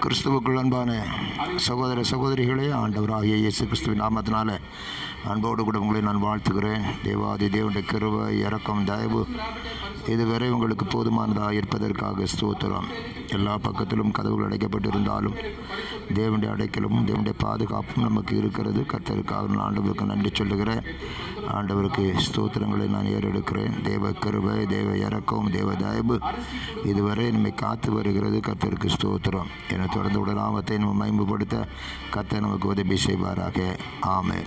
கிறிஸ்துவுக்குள் அன்பான சகோதர சகோதரிகளே ஆண்டவராகிய இயேசு கிறிஸ்துவின் நாமத்தினால அன்போடு கூட உங்களை நான் வாழ்த்துகிறேன். தேவாதி தேவனுடைய கிருபை இரக்கம் தயவு இதுவரை உங்களுக்கு போதுமானதாக இருப்பதற்காக ஸ்தோத்திரம். எல்லா பக்கத்திலும் கதவுகள் அடைக்கப்பட்டிருந்தாலும் தேவனுடைய அடைக்கலும் தேவனுடைய பாதுகாப்பும் நமக்கு இருக்கிறது. கர்த்தருக்காக நான் ஆண்டவருக்கு நன்றி சொல்லுகிறேன். ஆண்டவருக்கு ஸ்தோத்திரங்களை நான் ஏறெடுக்கிறேன். தேவ கருவை தேவ இறக்கம் தேவ தயவு இதுவரை நம்மை காத்து வருகிறது. கர்த்தருக்கு ஸ்தோத்திரம். என தொடர்ந்து உடலாமத்தை நம்ம மயம்புபடுத்த கர்த்தர் நமக்கு உதவி செய்வாராக. ஆமே